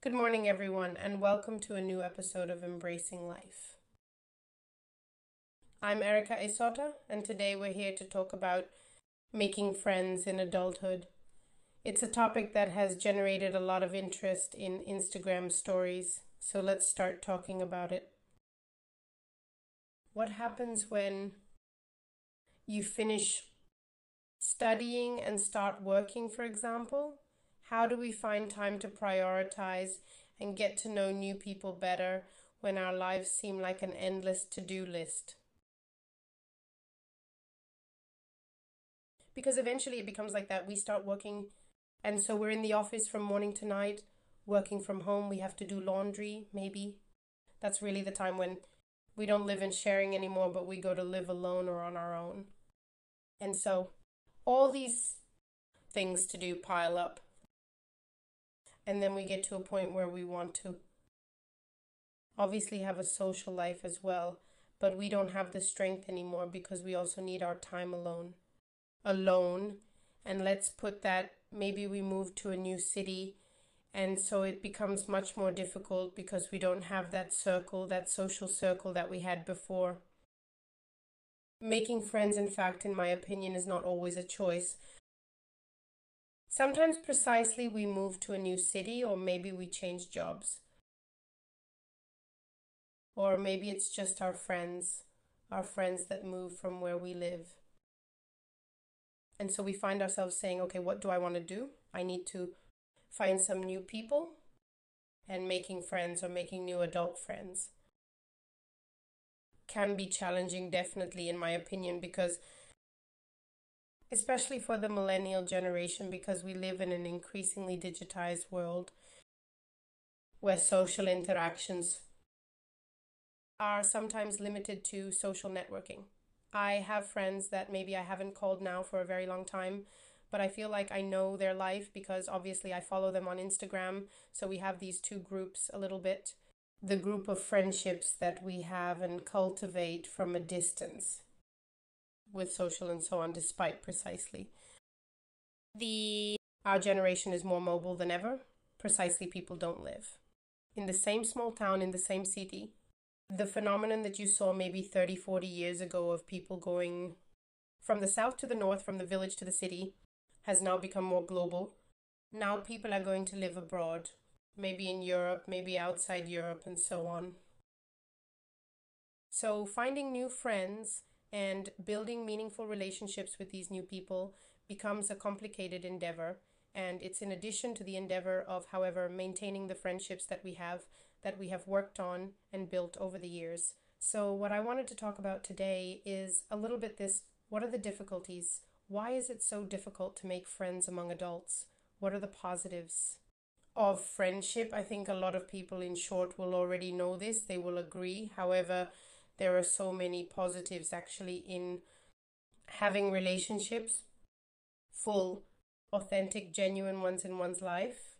Good morning, everyone, and welcome to a new episode of Embracing Life. I'm Erica Isota, and today we're here to talk about making friends in adulthood. It's a topic that has generated a lot of interest in Instagram stories, so let's start talking about it. What happens when you finish studying and start working, for example? How do we find time to prioritize and get to know new people better when our lives seem like an endless to do list? Because eventually it becomes like that. We start working, and so we're in the office from morning to night, working from home. We have to do laundry, maybe. That's really the time when we don't live in sharing anymore, but we go to live alone or on our own. And so all these things to do pile up and then we get to a point where we want to obviously have a social life as well, but we don't have the strength anymore because we also need our time alone. Alone. And let's put that maybe we move to a new city and so it becomes much more difficult because we don't have that circle, that social circle that we had before. Making friends, in fact, in my opinion, is not always a choice. Sometimes precisely we move to a new city or maybe we change jobs. Or maybe it's just our friends, our friends that move from where we live. And so we find ourselves saying, okay, what do I want to do? I need to find some new people and making friends or making new adult friends can be challenging, definitely, in my opinion, because especially for the millennial generation, because we live in an increasingly digitized world where social interactions are sometimes limited to social networking. I have friends that maybe I haven't called now for a very long time, but I feel like I know their life because obviously I follow them on Instagram. So we have these two groups a little bit. The group of friendships that we have and cultivate from a distance with social and so on, despite precisely the our generation is more mobile than ever. Precisely, people don't live in the same small town in the same city. The phenomenon that you saw maybe 30, 40 years ago of people going from the south to the north, from the village to the city, has now become more global. Now people are going to live abroad, maybe in Europe, maybe outside Europe, and so on. So, finding new friends and building meaningful relationships with these new people becomes a complicated endeavor. And it's in addition to the endeavor of, however, maintaining the friendships that we have, that we have worked on and built over the years. So, what I wanted to talk about today is a little bit this what are the difficulties? Why is it so difficult to make friends among adults? What are the positives of friendship? I think a lot of people, in short, will already know this, they will agree. However, there are so many positives actually in having relationships, full, authentic, genuine ones in one's life.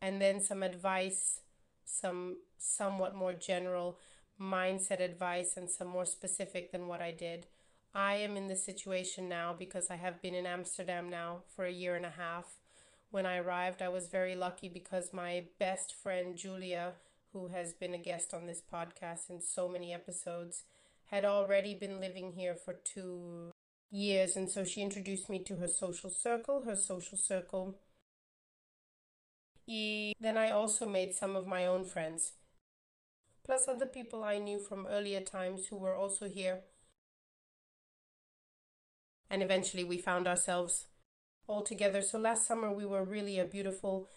And then some advice, some somewhat more general mindset advice, and some more specific than what I did. I am in this situation now because I have been in Amsterdam now for a year and a half. When I arrived, I was very lucky because my best friend Julia who has been a guest on this podcast in so many episodes, had already been living here for two years. And so she introduced me to her social circle, her social circle. Then I also made some of my own friends, plus other people I knew from earlier times who were also here. And eventually we found ourselves all together. So last summer we were really a beautiful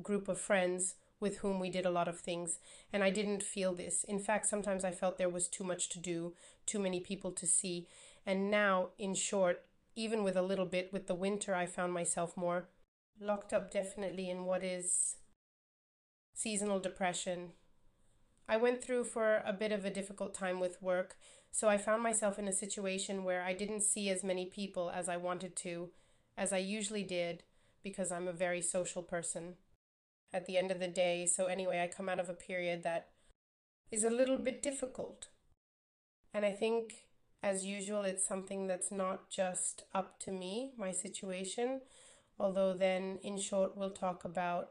group of friends with whom we did a lot of things. And I didn't feel this. In fact, sometimes I felt there was too much to do, too many people to see. And now, in short, even with a little bit with the winter, I found myself more locked up, definitely, in what is seasonal depression. I went through for a bit of a difficult time with work, so I found myself in a situation where I didn't see as many people as I wanted to, as I usually did, because I'm a very social person at the end of the day. So, anyway, I come out of a period that is a little bit difficult. And I think, as usual, it's something that's not just up to me, my situation. Although, then in short, we'll talk about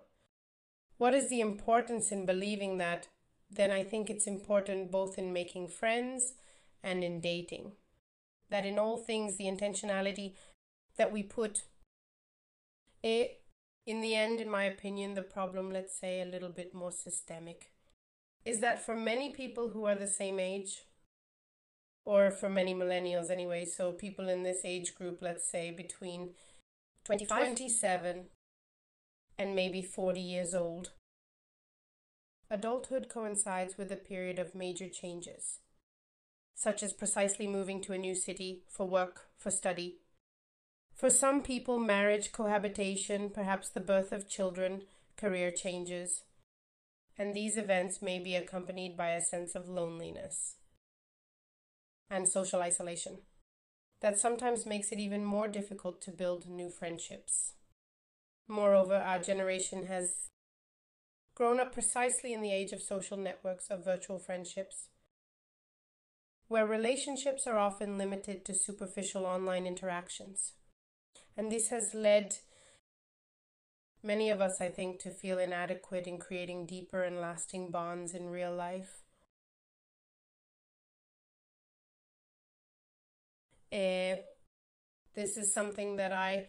what is the importance in believing that, then I think it's important both in making friends and in dating. That in all things, the intentionality that we put it, in the end, in my opinion, the problem, let's say a little bit more systemic, is that for many people who are the same age, or for many millennials anyway, so people in this age group, let's say between 25, 27 and maybe 40 years old. Adulthood coincides with a period of major changes, such as precisely moving to a new city for work, for study. For some people, marriage, cohabitation, perhaps the birth of children, career changes, and these events may be accompanied by a sense of loneliness and social isolation that sometimes makes it even more difficult to build new friendships. Moreover, our generation has grown up precisely in the age of social networks of virtual friendships, where relationships are often limited to superficial online interactions. And this has led many of us, I think, to feel inadequate in creating deeper and lasting bonds in real life. Uh, this is something that I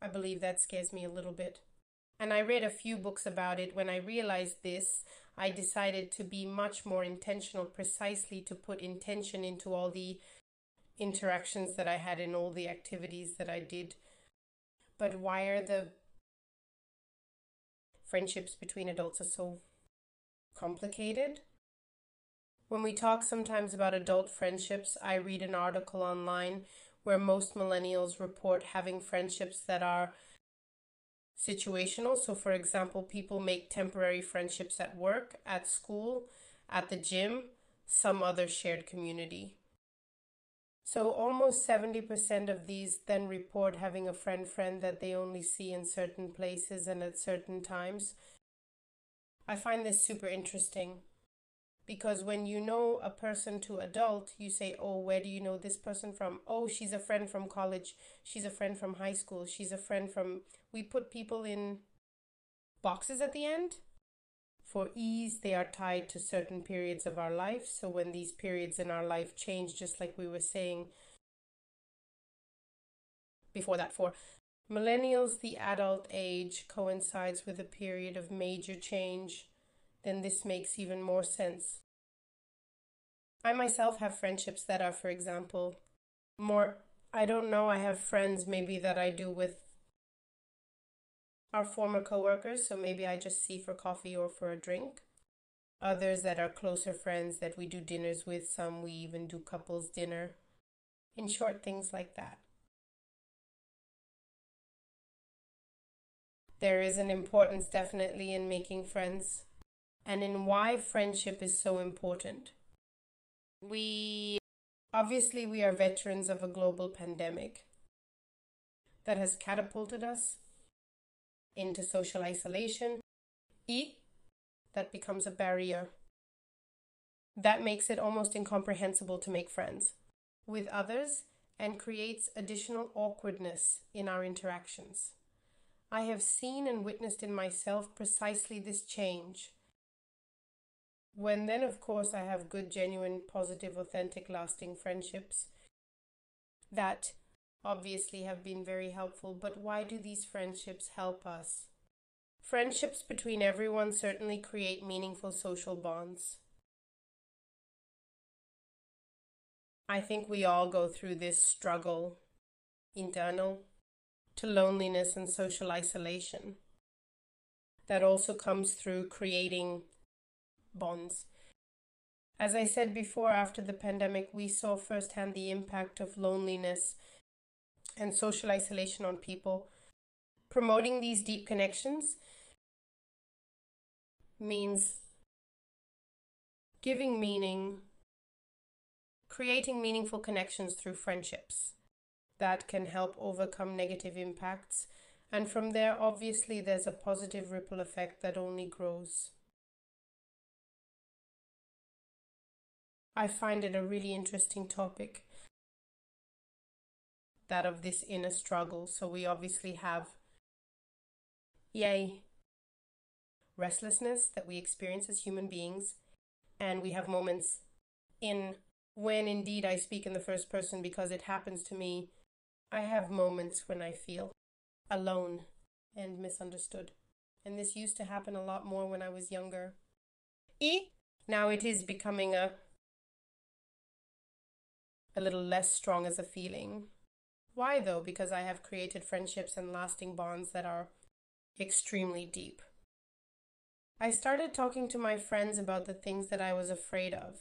I believe that scares me a little bit. And I read a few books about it. When I realized this, I decided to be much more intentional, precisely to put intention into all the interactions that I had in all the activities that I did. But why are the friendships between adults are so complicated? When we talk sometimes about adult friendships, I read an article online where most millennials report having friendships that are situational. So, for example, people make temporary friendships at work, at school, at the gym, some other shared community. So, almost 70% of these then report having a friend friend that they only see in certain places and at certain times. I find this super interesting because when you know a person to adult you say oh where do you know this person from? Oh she's a friend from college. She's a friend from high school. She's a friend from we put people in boxes at the end for ease they are tied to certain periods of our life so when these periods in our life change just like we were saying before that for millennials the adult age coincides with a period of major change then this makes even more sense. I myself have friendships that are, for example, more, I don't know, I have friends maybe that I do with our former coworkers, so maybe I just see for coffee or for a drink. Others that are closer friends that we do dinners with, some we even do couples dinner. In short, things like that. There is an importance definitely in making friends and in why friendship is so important. We obviously we are veterans of a global pandemic that has catapulted us into social isolation. E that becomes a barrier. That makes it almost incomprehensible to make friends with others and creates additional awkwardness in our interactions. I have seen and witnessed in myself precisely this change when then, of course, I have good, genuine, positive, authentic, lasting friendships that obviously have been very helpful. But why do these friendships help us? Friendships between everyone certainly create meaningful social bonds. I think we all go through this struggle, internal, to loneliness and social isolation. That also comes through creating bonds. As I said before, after the pandemic, we saw firsthand the impact of loneliness and social isolation on people. Promoting these deep connections means giving meaning, creating meaningful connections through friendships that can help overcome negative impacts. And from there, obviously, there's a positive ripple effect that only grows. I find it a really interesting topic that of this inner struggle. So we obviously have, yay, restlessness that we experience as human beings. And we have moments in when indeed I speak in the first person because it happens to me. I have moments when I feel alone and misunderstood. And this used to happen a lot more when I was younger. E now it is becoming a a little less strong as a feeling. Why though? Because I have created friendships and lasting bonds that are extremely deep. I started talking to my friends about the things that I was afraid of.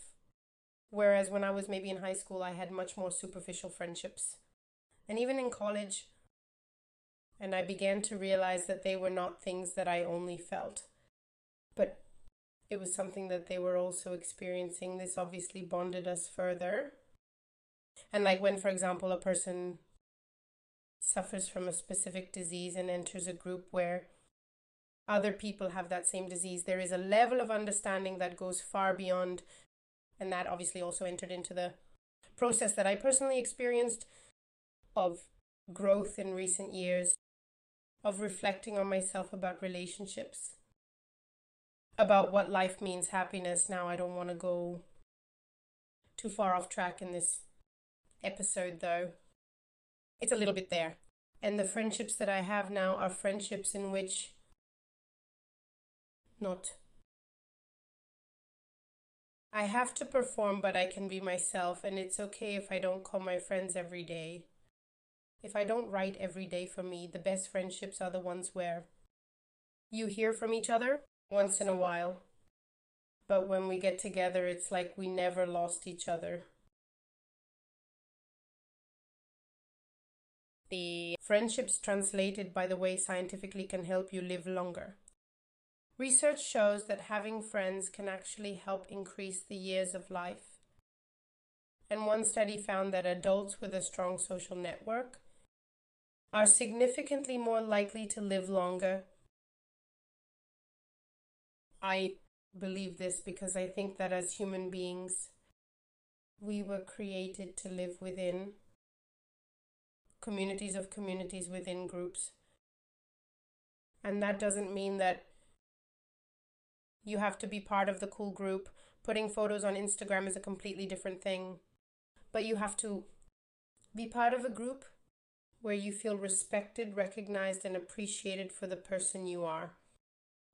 Whereas when I was maybe in high school, I had much more superficial friendships. And even in college, and I began to realize that they were not things that I only felt, but it was something that they were also experiencing. This obviously bonded us further. And like when, for example, a person suffers from a specific disease and enters a group where other people have that same disease, there is a level of understanding that goes far beyond. And that obviously also entered into the process that I personally experienced of growth in recent years, of reflecting on myself about relationships, about what life means, happiness. Now, I don't want to go too far off track in this episode, though. It's a little bit there. And the friendships that I have now are friendships in which not I have to perform, but I can be myself, and it's okay if I don't call my friends every day. If I don't write every day for me, the best friendships are the ones where you hear from each other once in a while. But when we get together, it's like we never lost each other. The friendships translated, by the way, scientifically can help you live longer. Research shows that having friends can actually help increase the years of life. And one study found that adults with a strong social network are significantly more likely to live longer. I believe this because I think that as human beings, we were created to live within communities of communities within groups. And that doesn't mean that you have to be part of the cool group. Putting photos on Instagram is a completely different thing. But you have to be part of a group where you feel respected, recognized, and appreciated for the person you are.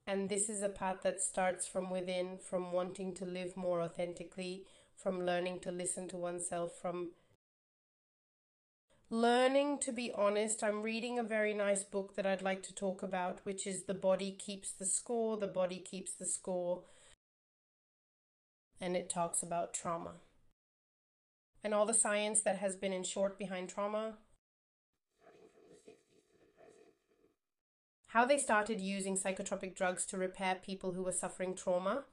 And this is a path that starts from within, from wanting to live more authentically, from learning to listen to oneself, from learning to be honest. I'm reading a very nice book that I'd like to talk about, which is The Body Keeps the Score. The Body Keeps the Score. And it talks about trauma and all the science that has been in short behind trauma. How they started using psychotropic drugs to repair people who were suffering trauma.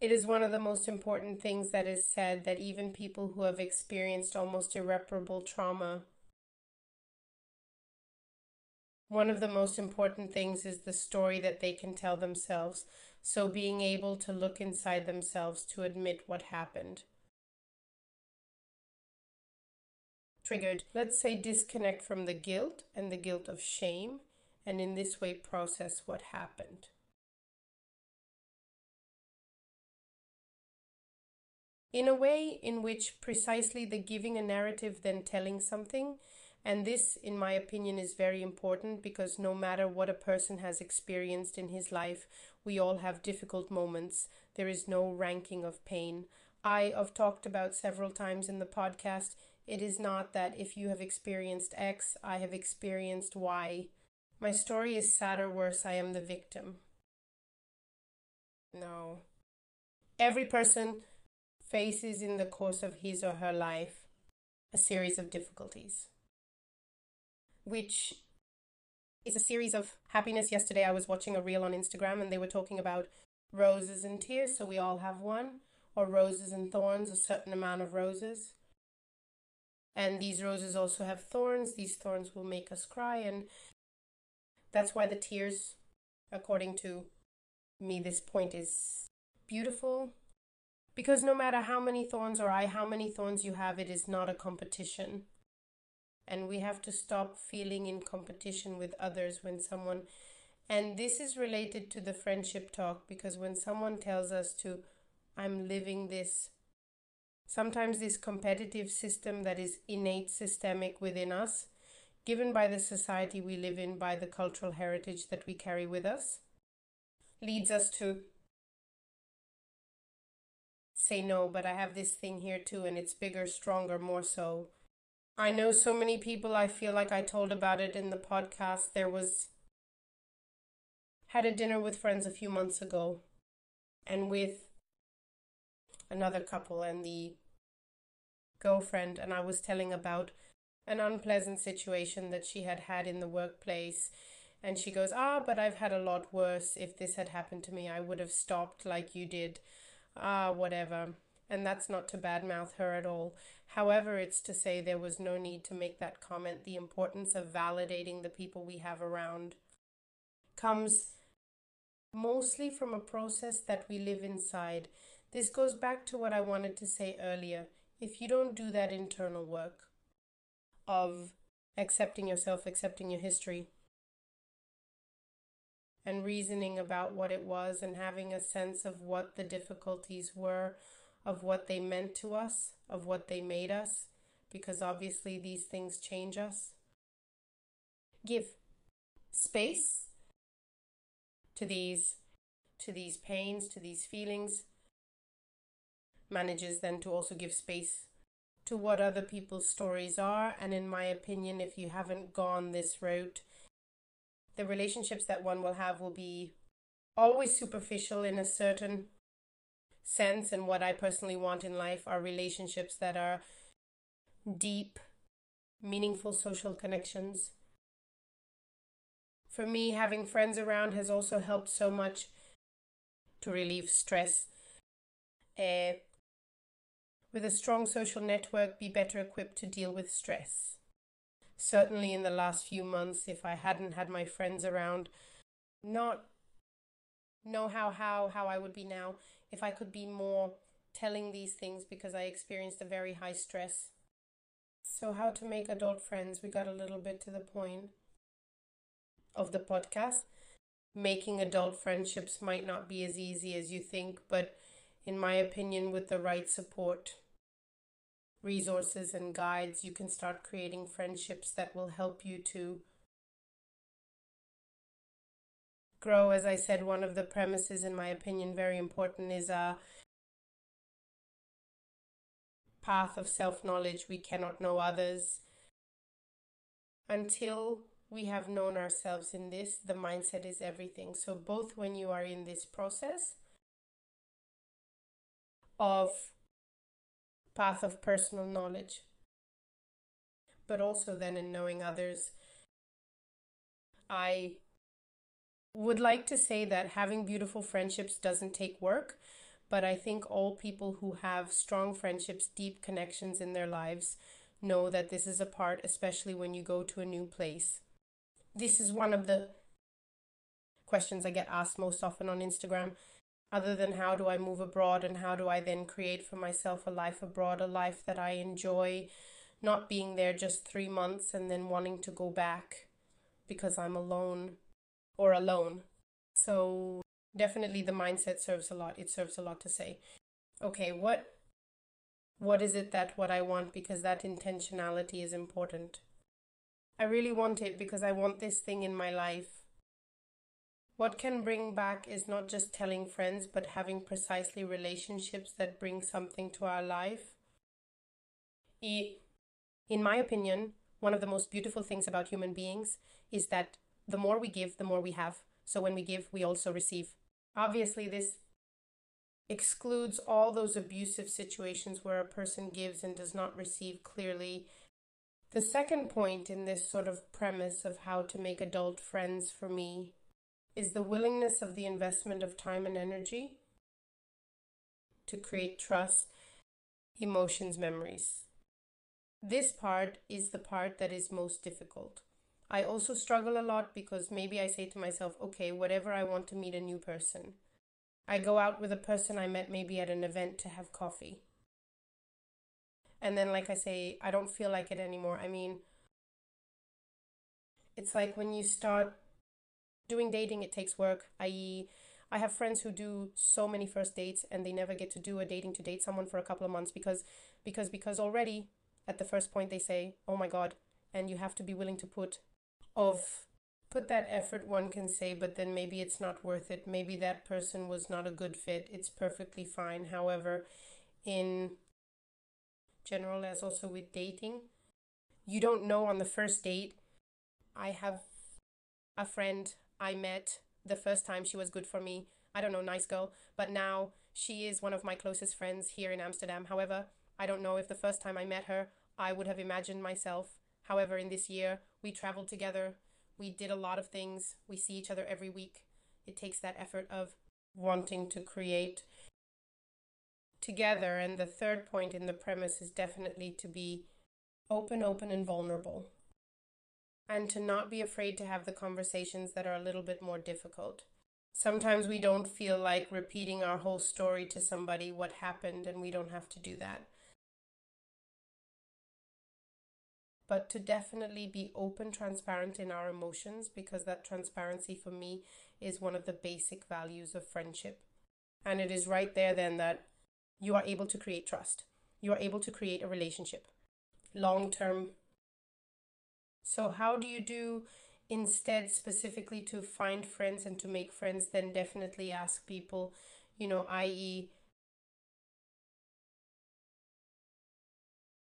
It is one of the most important things that is said that even people who have experienced almost irreparable trauma one of the most important things is the story that they can tell themselves. So, being able to look inside themselves to admit what happened. Triggered, let's say, disconnect from the guilt and the guilt of shame, and in this way process what happened. In a way in which precisely the giving a narrative, then telling something, and this, in my opinion, is very important because no matter what a person has experienced in his life, we all have difficult moments. There is no ranking of pain. I have talked about several times in the podcast. It is not that if you have experienced X, I have experienced Y. My story is sad or worse, I am the victim. No. Every person faces in the course of his or her life a series of difficulties which is a series of happiness. Yesterday, I was watching a reel on Instagram and they were talking about roses and tears. So we all have one, or roses and thorns, a certain amount of roses. And these roses also have thorns. These thorns will make us cry. And that's why the tears, according to me, this point is beautiful. Because no matter how many thorns or I, how many thorns you have, it is not a competition and we have to stop feeling in competition with others when someone And this is related to the friendship talk because when someone tells us to, I'm living this, sometimes this competitive system that is innate systemic within us, given by the society we live in, by the cultural heritage that we carry with us, leads us to say no, but I have this thing here too, and it's bigger, stronger, more so. I know so many people, I feel like I told about it in the podcast. There was had a dinner with friends a few months ago and with another couple and the girlfriend and I was telling about an unpleasant situation that she had had in the workplace. And she goes ah but I've had a lot worse. If this had happened to me I would have stopped like you did. Ah whatever and that's not to badmouth her at all however it's to say there was no need to make that comment the importance of validating the people we have around comes mostly from a process that we live inside. This goes back to what I wanted to say earlier. If you don't do that internal work of accepting yourself, accepting your history, and reasoning about what it was and having a sense of what the difficulties were, of what they meant to us, of what they made us, because obviously these things change us. Give space to these to these pains, to these feelings, manages then to also give space to what other people's stories are. And in my opinion, if you haven't gone this route, the relationships that one will have will be always superficial in a certain sense. And what I personally want in life are relationships that are deep, meaningful social connections for me, having friends around has also helped so much to relieve stress. Uh, with a strong social network, be better equipped to deal with stress. Certainly, in the last few months, if I hadn't had my friends around, not know how how how I would be now if I could be more telling these things because I experienced a very high stress. So, how to make adult friends? We got a little bit to the point of the podcast. Making adult friendships might not be as easy as you think, but in my opinion, with the right support, resources, and guides, you can start creating friendships that will help you to grow. As I said, one of the premises, in my opinion, very important is a path of self knowledge. We cannot know others until we have known ourselves in this, the mindset is everything. So, both when you are in this process of path of personal knowledge, but also then in knowing others, I would like to say that having beautiful friendships doesn't take work, but I think all people who have strong friendships, deep connections in their lives, know that this is a part, especially when you go to a new place this is one of the questions I get asked most often on Instagram. Other than how do I move abroad and how do I then create for myself a life abroad, a life that I enjoy, not being there just three months and then wanting to go back because I'm alone or alone. So, definitely the mindset serves a lot. It serves a lot to say, okay, what what is it that what I want because that intentionality is important. I really want it because I want this thing in my life. What can bring back is not just telling friends, but having precisely relationships that bring something to our life. In my opinion, one of the most beautiful things about human beings is that the more we give, the more we have. So when we give, we also receive. Obviously, this excludes all those abusive situations where a person gives and does not receive clearly the second point in this sort of premise of how to make adult friends for me is the willingness of the investment of time and energy to create trust, emotions, memories. This part is the part that is most difficult. I also struggle a lot because maybe I say to myself, okay, whatever I want to meet a new person. I go out with a person I met maybe at an event to have coffee and then like i say i don't feel like it anymore i mean it's like when you start doing dating, it takes work, i.e., I have friends who do so many first dates and they never get to do a dating to date someone for a couple of months because because because already at the first point they say, "Oh my god," and you have to be willing to put of put that effort one can say, but then maybe it's not worth it. Maybe that person was not a good fit. It's perfectly fine. However, in general as also with dating, you don't know on the first date. I have a friend I met the first time she was good for me. I don't know, nice girl, but now she is one of my closest friends here in Amsterdam. However, I don't know if the first time I met her, I would have imagined myself. However, in this year, we traveled together. We did a lot of things. We see each other every week. It takes that effort of wanting to create together. And the third point in the premise is definitely to be open, open, and vulnerable. And to not be afraid to have the conversations that are a little bit more difficult. Sometimes we don't feel like repeating our whole story to somebody what happened, and we don't have to do that. But to definitely be open, transparent in our emotions, because that transparency for me is one of the basic values of friendship. And it is right there then that you are able to create trust. You are able to create a relationship long term. So, how do you do instead, specifically to find friends and to make friends? Then definitely ask people, you know, i.e.,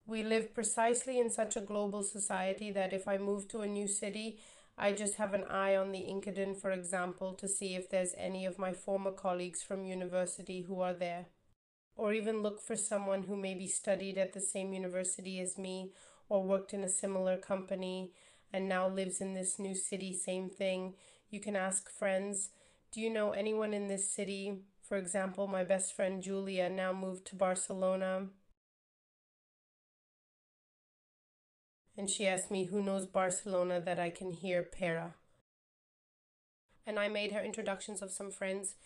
we live precisely in such a global society that if I move to a new city, I just have an eye on the LinkedIn, for example, to see if there's any of my former colleagues from university who are there. Or even look for someone who maybe studied at the same university as me or worked in a similar company and now lives in this new city, same thing. You can ask friends, Do you know anyone in this city? For example, my best friend Julia now moved to Barcelona. And she asked me who knows Barcelona that I can hear Pera. And I made her introductions of some friends,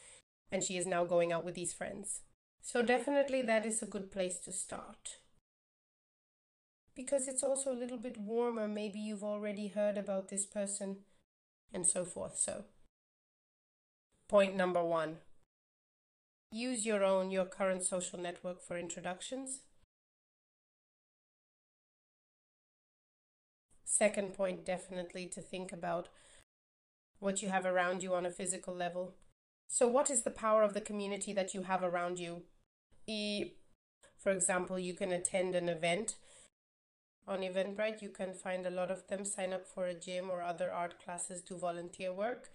and she is now going out with these friends. So, definitely, that is a good place to start. Because it's also a little bit warmer, maybe you've already heard about this person, and so forth. So, point number one use your own, your current social network for introductions. Second point, definitely to think about what you have around you on a physical level. So, what is the power of the community that you have around you? E, for example, you can attend an event on Eventbrite. You can find a lot of them sign up for a gym or other art classes, do volunteer work.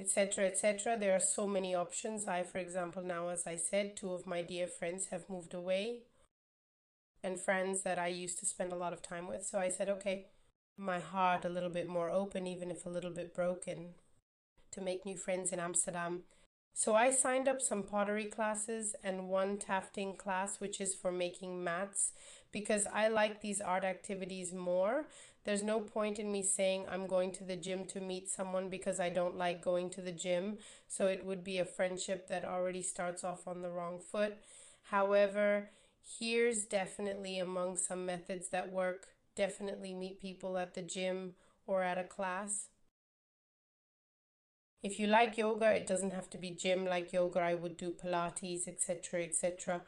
Etc etc there are so many options. I for example now as i said two of my dear friends have moved away and friends that i used to spend a lot of time with. So i said okay my heart a little bit more open even if a little bit broken to make new friends in amsterdam. So i signed up some pottery classes and one tufting class which is for making mats because i like these art activities more there's no point in me saying I'm going to the gym to meet someone because I don't like going to the gym. So it would be a friendship that already starts off on the wrong foot. However, here's definitely among some methods that work. Definitely meet people at the gym or at a class. If you like yoga, it doesn't have to be gym like yoga. I would do Pilates, etc., etc.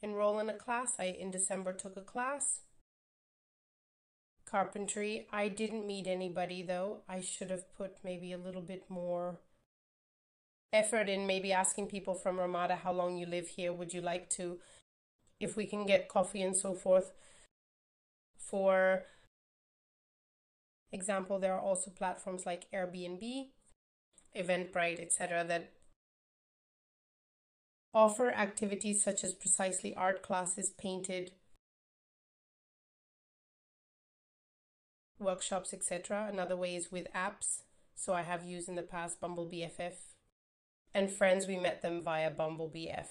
Enroll in a class. I in December took a class carpentry. I didn't meet anybody though. I should have put maybe a little bit more effort in maybe asking people from Ramada how long you live here. Would you like to, if we can get coffee and so forth. For example, there are also platforms like Airbnb, Eventbrite, etc. that offer activities such as precisely art classes, painted workshops, etc. Another way is with apps. So I have used in the past Bumble BFF. And friends, we met them via Bumble BFF.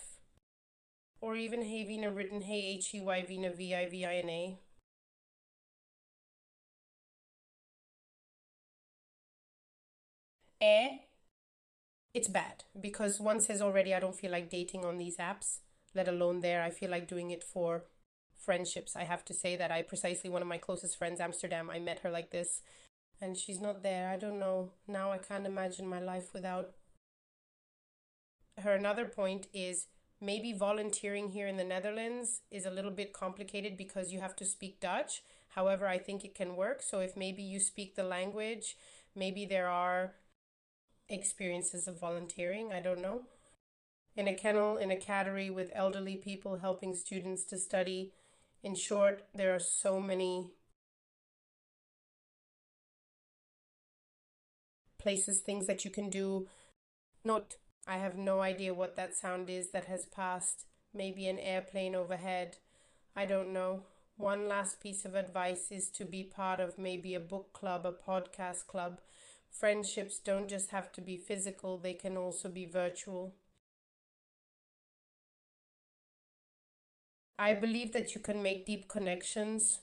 Or even Hey Vina written Hey H E Y Vina V I V I N A. Eh, it's bad because one says already I don't feel like dating on these apps. let alone there. I feel like doing it for friendships. I have to say that I precisely one of my closest friends, Amsterdam, I met her like this and she's not there. I don't know. Now I can't imagine my life without her. Another point is maybe volunteering here in the Netherlands is a little bit complicated because you have to speak Dutch. However, I think it can work. So if maybe you speak the language, maybe there are experiences of volunteering. I don't know. In a kennel, in a cattery with elderly people helping students to study. In short, there are so many places, things that you can do. Not, I have no idea what that sound is that has passed. Maybe an airplane overhead. I don't know. One last piece of advice is to be part of maybe a book club, a podcast club. Friendships don't just have to be physical, they can also be virtual. I believe that you can make deep connections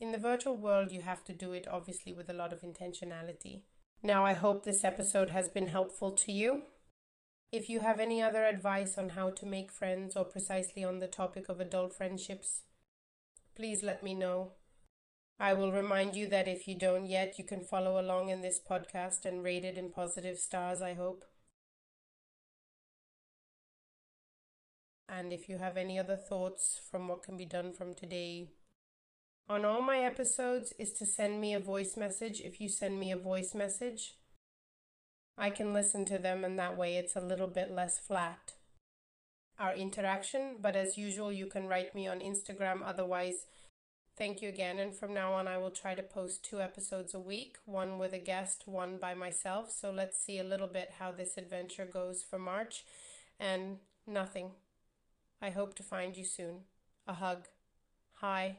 in the virtual world, you have to do it obviously with a lot of intentionality. Now, I hope this episode has been helpful to you. If you have any other advice on how to make friends or precisely on the topic of adult friendships, please let me know. I will remind you that if you don't yet, you can follow along in this podcast and rate it in positive stars, I hope. And if you have any other thoughts from what can be done from today, on all my episodes is to send me a voice message. If you send me a voice message, I can listen to them, and that way it's a little bit less flat. Our interaction, but as usual, you can write me on Instagram. Otherwise, thank you again. And from now on, I will try to post two episodes a week one with a guest, one by myself. So let's see a little bit how this adventure goes for March. And nothing. I hope to find you soon. A hug. Hi.